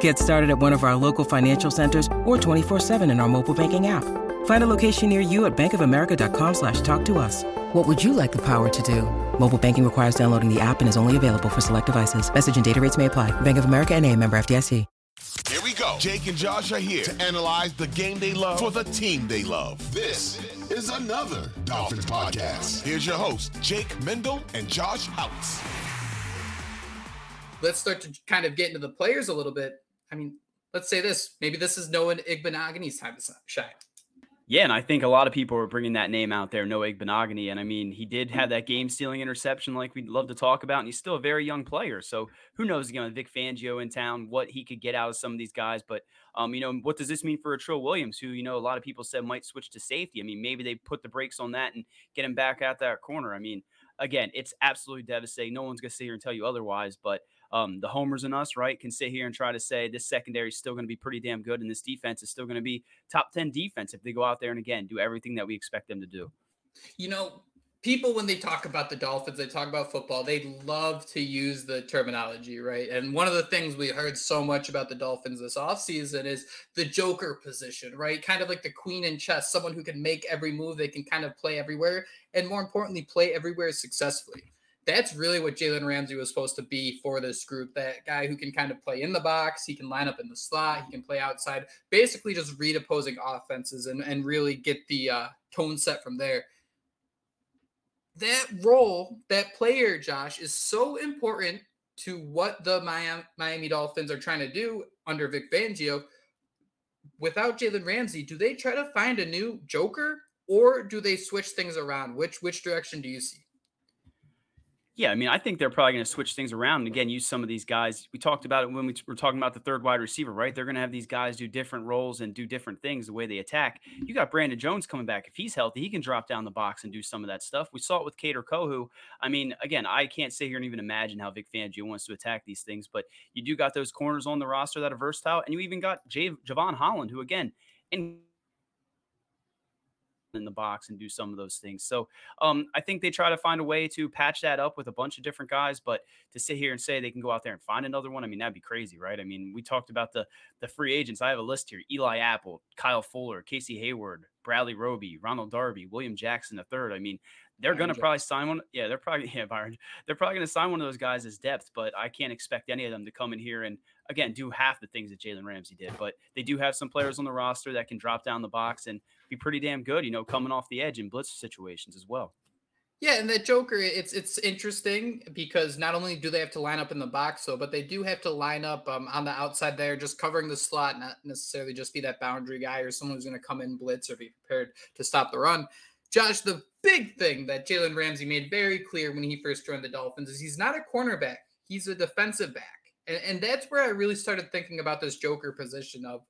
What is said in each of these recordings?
Get started at one of our local financial centers or 24-7 in our mobile banking app. Find a location near you at bankofamerica.com slash talk to us. What would you like the power to do? Mobile banking requires downloading the app and is only available for select devices. Message and data rates may apply. Bank of America and a member FDIC. Here we go. Jake and Josh are here to analyze the game they love for the team they love. This is another Dolphins podcast. Here's your host, Jake Mendel and Josh Houtz. Let's start to kind of get into the players a little bit. I mean, let's say this. Maybe this is Noah Igbinoghene's time to shine. Yeah, and I think a lot of people are bringing that name out there, Noah Igbinoghene. And I mean, he did have that game stealing interception like we'd love to talk about, and he's still a very young player. So who knows, again, with Vic Fangio in town, what he could get out of some of these guys. But, um, you know, what does this mean for a Trill Williams, who, you know, a lot of people said might switch to safety? I mean, maybe they put the brakes on that and get him back out that corner. I mean, again, it's absolutely devastating. No one's going to sit here and tell you otherwise, but um, the homers in us, right, can sit here and try to say this secondary is still going to be pretty damn good, and this defense is still going to be top 10 defense if they go out there and again do everything that we expect them to do. You know, people when they talk about the Dolphins, they talk about football, they love to use the terminology, right? And one of the things we heard so much about the Dolphins this offseason is the joker position, right? Kind of like the queen in chess, someone who can make every move, they can kind of play everywhere, and more importantly, play everywhere successfully that's really what Jalen Ramsey was supposed to be for this group. That guy who can kind of play in the box, he can line up in the slot, he can play outside, basically just read opposing offenses and, and really get the uh, tone set from there. That role, that player, Josh, is so important to what the Miami, Miami Dolphins are trying to do under Vic Fangio. Without Jalen Ramsey, do they try to find a new Joker or do they switch things around? Which which direction do you see? Yeah, I mean, I think they're probably going to switch things around and again use some of these guys. We talked about it when we were talking about the third wide receiver, right? They're going to have these guys do different roles and do different things the way they attack. You got Brandon Jones coming back. If he's healthy, he can drop down the box and do some of that stuff. We saw it with Kader Kohou. I mean, again, I can't sit here and even imagine how Vic Fangio wants to attack these things, but you do got those corners on the roster that are versatile, and you even got J- Jevon Holland, who again, in in the box and do some of those things. So um, I think they try to find a way to patch that up with a bunch of different guys. But to sit here and say they can go out there and find another one, I mean that'd be crazy, right? I mean we talked about the the free agents. I have a list here: Eli Apple, Kyle Fuller, Casey Hayward, Bradley Roby, Ronald Darby, William Jackson third. I mean they're going to probably sign one. Yeah, they're probably yeah, Byron. They're probably going to sign one of those guys as depth, but I can't expect any of them to come in here and again do half the things that Jalen Ramsey did. But they do have some players on the roster that can drop down the box and be pretty damn good. You know, coming off the edge in blitz situations as well. Yeah, and that Joker, it's it's interesting because not only do they have to line up in the box, so but they do have to line up um, on the outside there, just covering the slot, not necessarily just be that boundary guy or someone who's going to come in blitz or be prepared to stop the run. Josh, the big thing that Jalen Ramsey made very clear when he first joined the Dolphins is he's not a cornerback; he's a defensive back, and, and that's where I really started thinking about this Joker position of.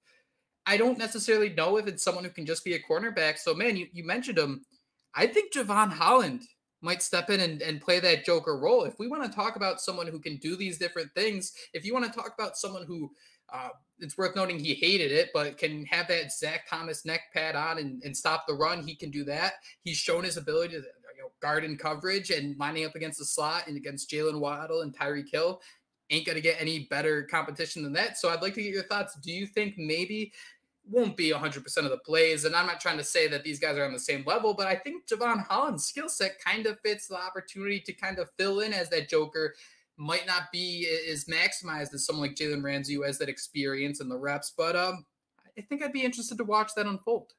I don't necessarily know if it's someone who can just be a cornerback. So, man, you, you mentioned him. I think Jevon Holland might step in and, and play that Joker role. If we want to talk about someone who can do these different things, if you want to talk about someone who uh, it's worth noting he hated it, but can have that Zach Thomas neck pad on and, and stop the run, he can do that. He's shown his ability to you know, guard in coverage and lining up against the slot and against Jaylen Waddle and Tyreek Hill. Ain't going to get any better competition than that. So I'd like to get your thoughts. Do you think maybe won't be 100% of the plays. And I'm not trying to say that these guys are on the same level, but I think Jevon Holland's skill set kind of fits the opportunity to kind of fill in as that Joker. Might not be as maximized as someone like Jalen Ramsey who has that experience and the reps, but um, I think I'd be interested to watch that unfold.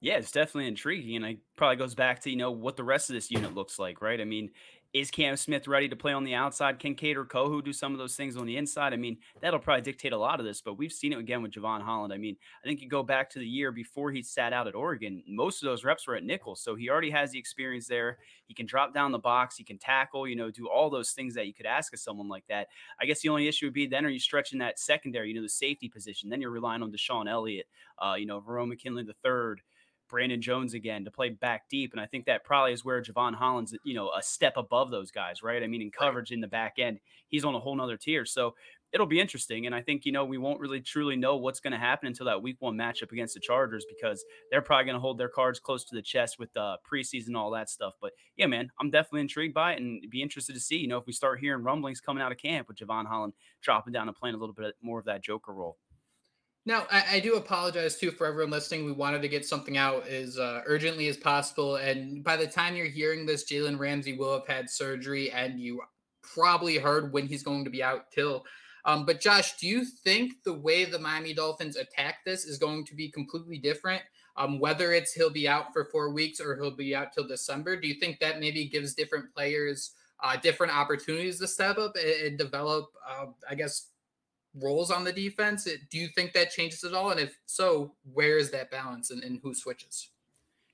Yeah, it's definitely intriguing, and it probably goes back to you know what the rest of this unit looks like, right? I mean, is Cam Smith ready to play on the outside? Can Kader Kohou do some of those things on the inside? I mean, that'll probably dictate a lot of this, but we've seen it again with Jevon Holland. I mean, I think you go back to the year before he sat out at Oregon, most of those reps were at nickel. So he already has the experience there. He can drop down the box, he can tackle, you know, do all those things that you could ask of someone like that. I guess the only issue would be then are you stretching that secondary, you know, the safety position? Then you're relying on DeShon Elliott, uh, you know, Verone McKinley the third. Brandon Jones again to play back deep. And I think that probably is where Jevon Holland's, you know, a step above those guys, right? I mean, in coverage in the back end, he's on a whole nother tier. So it'll be interesting. And I think, you know, we won't really truly know what's going to happen until that week one matchup against the Chargers because they're probably going to hold their cards close to the chest with uh, preseason, all that stuff. But yeah, man, I'm definitely intrigued by it and be interested to see, you know, if we start hearing rumblings coming out of camp with Javon Holland dropping down and playing a little bit more of that Joker role. Now, I, I, do apologize too for everyone listening. We wanted to get something out as uh, urgently as possible. And by the time you're hearing this, Jalen Ramsey will have had surgery, and you probably heard when he's going to be out till. Um, but Josh, do you think the way the Miami Dolphins attack this is going to be completely different? Um, whether it's he'll be out for four weeks or he'll be out till December, do you think that maybe gives different players uh, different opportunities to step up and, and develop, uh, I guess, roles on the defense. Do you think that changes at all? And if so, where is that balance and, and who switches?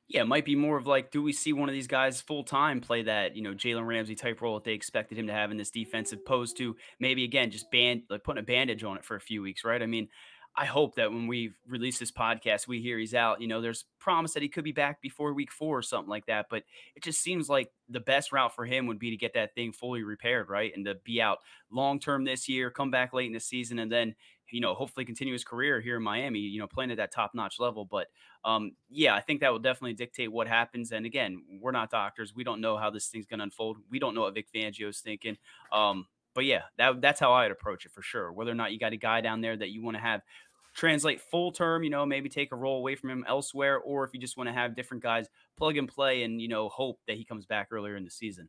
Yeah, it might be more of like, do we see one of these guys full time play that, you know, Jalen Ramsey type role that they expected him to have in this defense, opposed to maybe again just band like putting a bandage on it for a few weeks, right? I mean, I hope that when we release this podcast, we hear he's out. You know, there's promise that he could be back before week four or something like that. But it just seems like the best route for him would be to get that thing fully repaired, right? And to be out long term this year, come back late in the season, and then you know hopefully continue his career here in Miami. You know, playing at that top notch level. But um, yeah, I think that will definitely dictate what happens. And again, we're not doctors. We don't know how this thing's going to unfold. We don't know what Vic Fangio's thinking. Um, but yeah, that, that's how I'd approach it for sure. Whether or not you got a guy down there that you want to have translate full term, you know, maybe take a role away from him elsewhere, or if you just want to have different guys plug and play and, you know, hope that he comes back earlier in the season.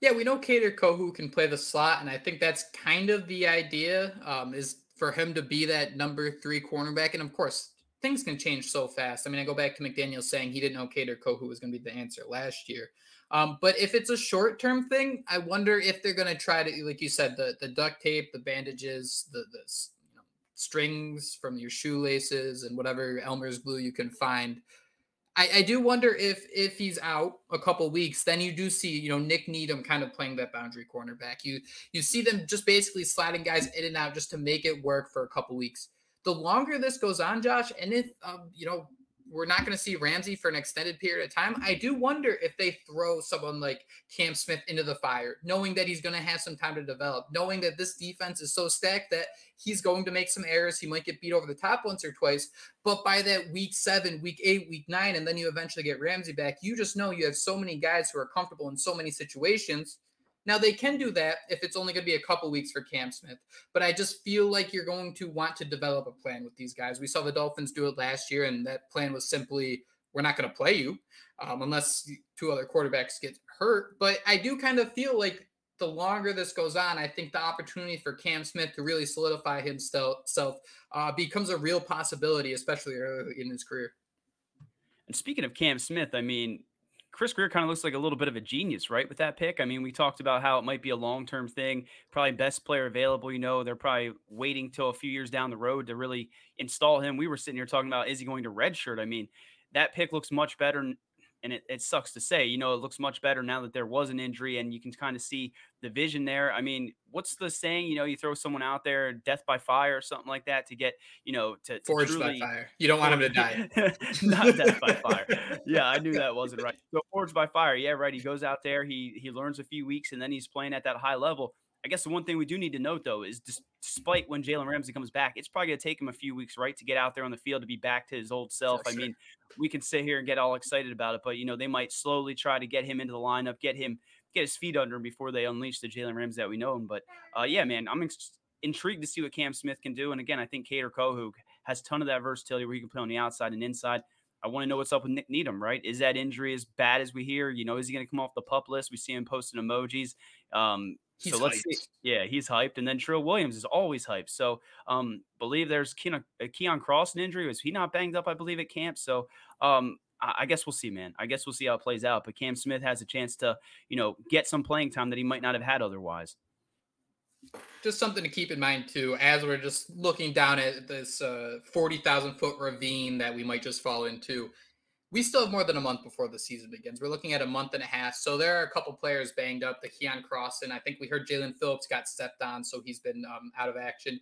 Yeah, we know Kader Kohou can play the slot, and I think that's kind of the idea um, is for him to be that number three cornerback. And of course, things can change so fast. I mean, I go back to McDaniel saying he didn't know Kader Kohou was going to be the answer last year. Um, but if it's a short term thing, I wonder if they're going to try to, like you said, the the duct tape, the bandages, the the you know, strings from your shoelaces, and whatever Elmer's glue you can find I, I, do wonder if if he's out a couple weeks, then you do see you know Nik Needham kind of playing that boundary cornerback. You you see them just basically sliding guys in and out just to make it work for a couple weeks. The longer this goes on, Josh, and if um, you know we're not going to see Ramsey for an extended period of time. I do wonder if they throw someone like Cam Smith into the fire, knowing that he's going to have some time to develop, knowing that this defense is so stacked that he's going to make some errors. He might get beat over the top once or twice. But by that week seven, week eight, week nine, and then you eventually get Ramsey back, you just know you have so many guys who are comfortable in so many situations now they can do that if it's only going to be a couple weeks for Cam Smith, but I just feel like you're going to want to develop a plan with these guys. We saw the Dolphins do it last year, and that plan was simply we're not going to play you um, unless two other quarterbacks get hurt. But I do kind of feel like the longer this goes on, I think the opportunity for Cam Smith to really solidify himself uh, becomes a real possibility, especially early in his career. And speaking of Cam Smith, I mean, Chris Grier kind of looks like a little bit of a genius, right? With that pick. I mean, we talked about how it might be a long term thing, probably best player available. You know, they're probably waiting till a few years down the road to really install him. We were sitting here talking about is he going to redshirt? I mean, that pick looks much better and it, it sucks to say, you know, it looks much better now that there was an injury and you can kind of see the vision there. I mean, what's the saying? You know, you throw someone out there, death by fire or something like that to get, you know, to, to forged truly, by fire. You don't want him to die. Not death by fire. Yeah, I knew that wasn't right. So forged by fire. Yeah, right. He goes out there, he he learns a few weeks, and then he's playing at that high level. I guess the one thing we do need to note though is despite when Jalen Ramsey comes back, it's probably going to take him a few weeks, right, to get out there on the field to be back to his old self. I mean, we can sit here and get all excited about it, but you know they might slowly try to get him into the lineup, get him get his feet under him before they unleash the Jalen Ramsey that we know him. But uh, yeah, man, I'm ex- intrigued to see what Cam Smith can do. And again, I think Kader Kohou has a ton of that versatility where he can play on the outside and inside. I want to know what's up with Nik Needham, right? Is that injury as bad as we hear? You know, is he going to come off the pup list? We see him posting emojis. Um, He's so let's hyped. see. Yeah, he's hyped. And then Trill Williams is always hyped. So um believe there's Keon, a Keon Cross an injury. Was he not banged up, I believe, at camp? So um I I guess we'll see, man. I guess we'll see how it plays out. But Cam Smith has a chance to, you know, get some playing time that he might not have had otherwise. Just something to keep in mind too as we're just looking down at this uh, 40,000 foot ravine that we might just fall into. We still have more than a month before the season begins. We're looking at a month and a half. So there are a couple players banged up. The Keon Cross, and I think we heard Jaelan Phillips got stepped on, so he's been um, out of action.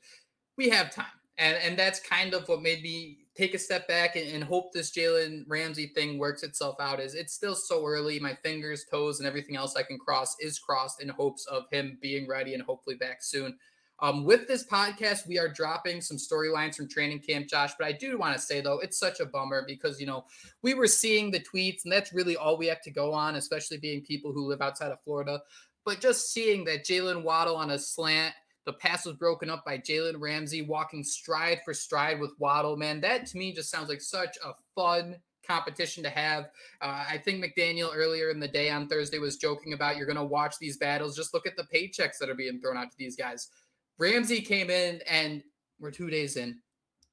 We have time. And, and that's kind of what made me take a step back and, and hope this Jalen Ramsey thing works itself out. Is it's still so early. My fingers, toes, and everything else I can cross is crossed in hopes of him being ready and hopefully back soon. Um, with this podcast, we are dropping some storylines from training camp, Josh. But I do want to say though, it's such a bummer because you know we were seeing the tweets, and that's really all we have to go on, especially being people who live outside of Florida. But just seeing that Jaylen Waddle on a slant, the pass was broken up by Jalen Ramsey, walking stride for stride with Waddle. Man, that to me just sounds like such a fun competition to have. Uh, I think McDaniel earlier in the day on Thursday was joking about you're going to watch these battles. Just look at the paychecks that are being thrown out to these guys. Ramsey came in and we're two days in.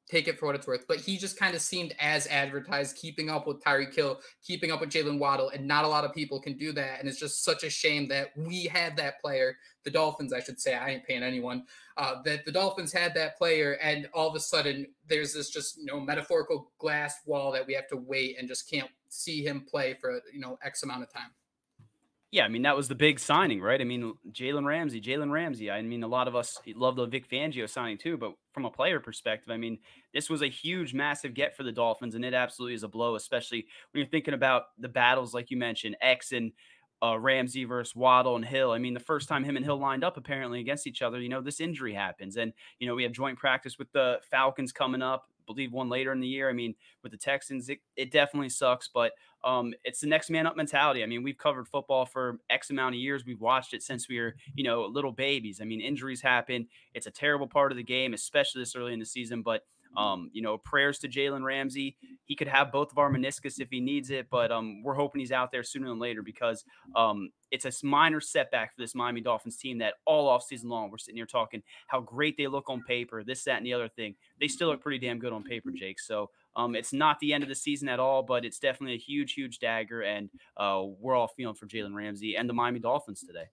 Take it for what it's worth. But he just kind of seemed as advertised, keeping up with Tyreek Hill, keeping up with Jaylen Waddle, and not a lot of people can do that. And it's just such a shame that we had that player, the Dolphins, I should say. I ain't paying anyone. Uh, that the Dolphins had that player, and all of a sudden there's this just you know metaphorical glass wall that we have to wait and just can't see him play for you know X amount of time. Yeah, I mean that was the big signing, right? I mean Jalen Ramsey, Jalen Ramsey. I mean a lot of us love the Vic Fangio signing too, but from a player perspective, I mean this was a huge, massive get for the Dolphins, and it absolutely is a blow, especially when you're thinking about the battles like you mentioned, X and uh, Ramsey versus Waddle and Hill. I mean, the first time him and Hill lined up apparently against each other, you know, this injury happens, and you know we have joint practice with the Falcons coming up. Believe one later in the year. I mean, with the Texans, it, it definitely sucks, but um, it's the next man up mentality. I mean, we've covered football for X amount of years. We've watched it since we were, you know, little babies. I mean, injuries happen. It's a terrible part of the game, especially this early in the season. But um, you know, prayers to Jalen Ramsey. He could have both of our meniscus if he needs it, but um, we're hoping he's out there sooner than later because um, it's a minor setback for this Miami Dolphins team that all off season long we're sitting here talking how great they look on paper, this, that, and the other thing. They still look pretty damn good on paper, Jake. So um, it's not the end of the season at all, but it's definitely a huge, huge dagger, and uh, we're all feeling for Jalen Ramsey and the Miami Dolphins today.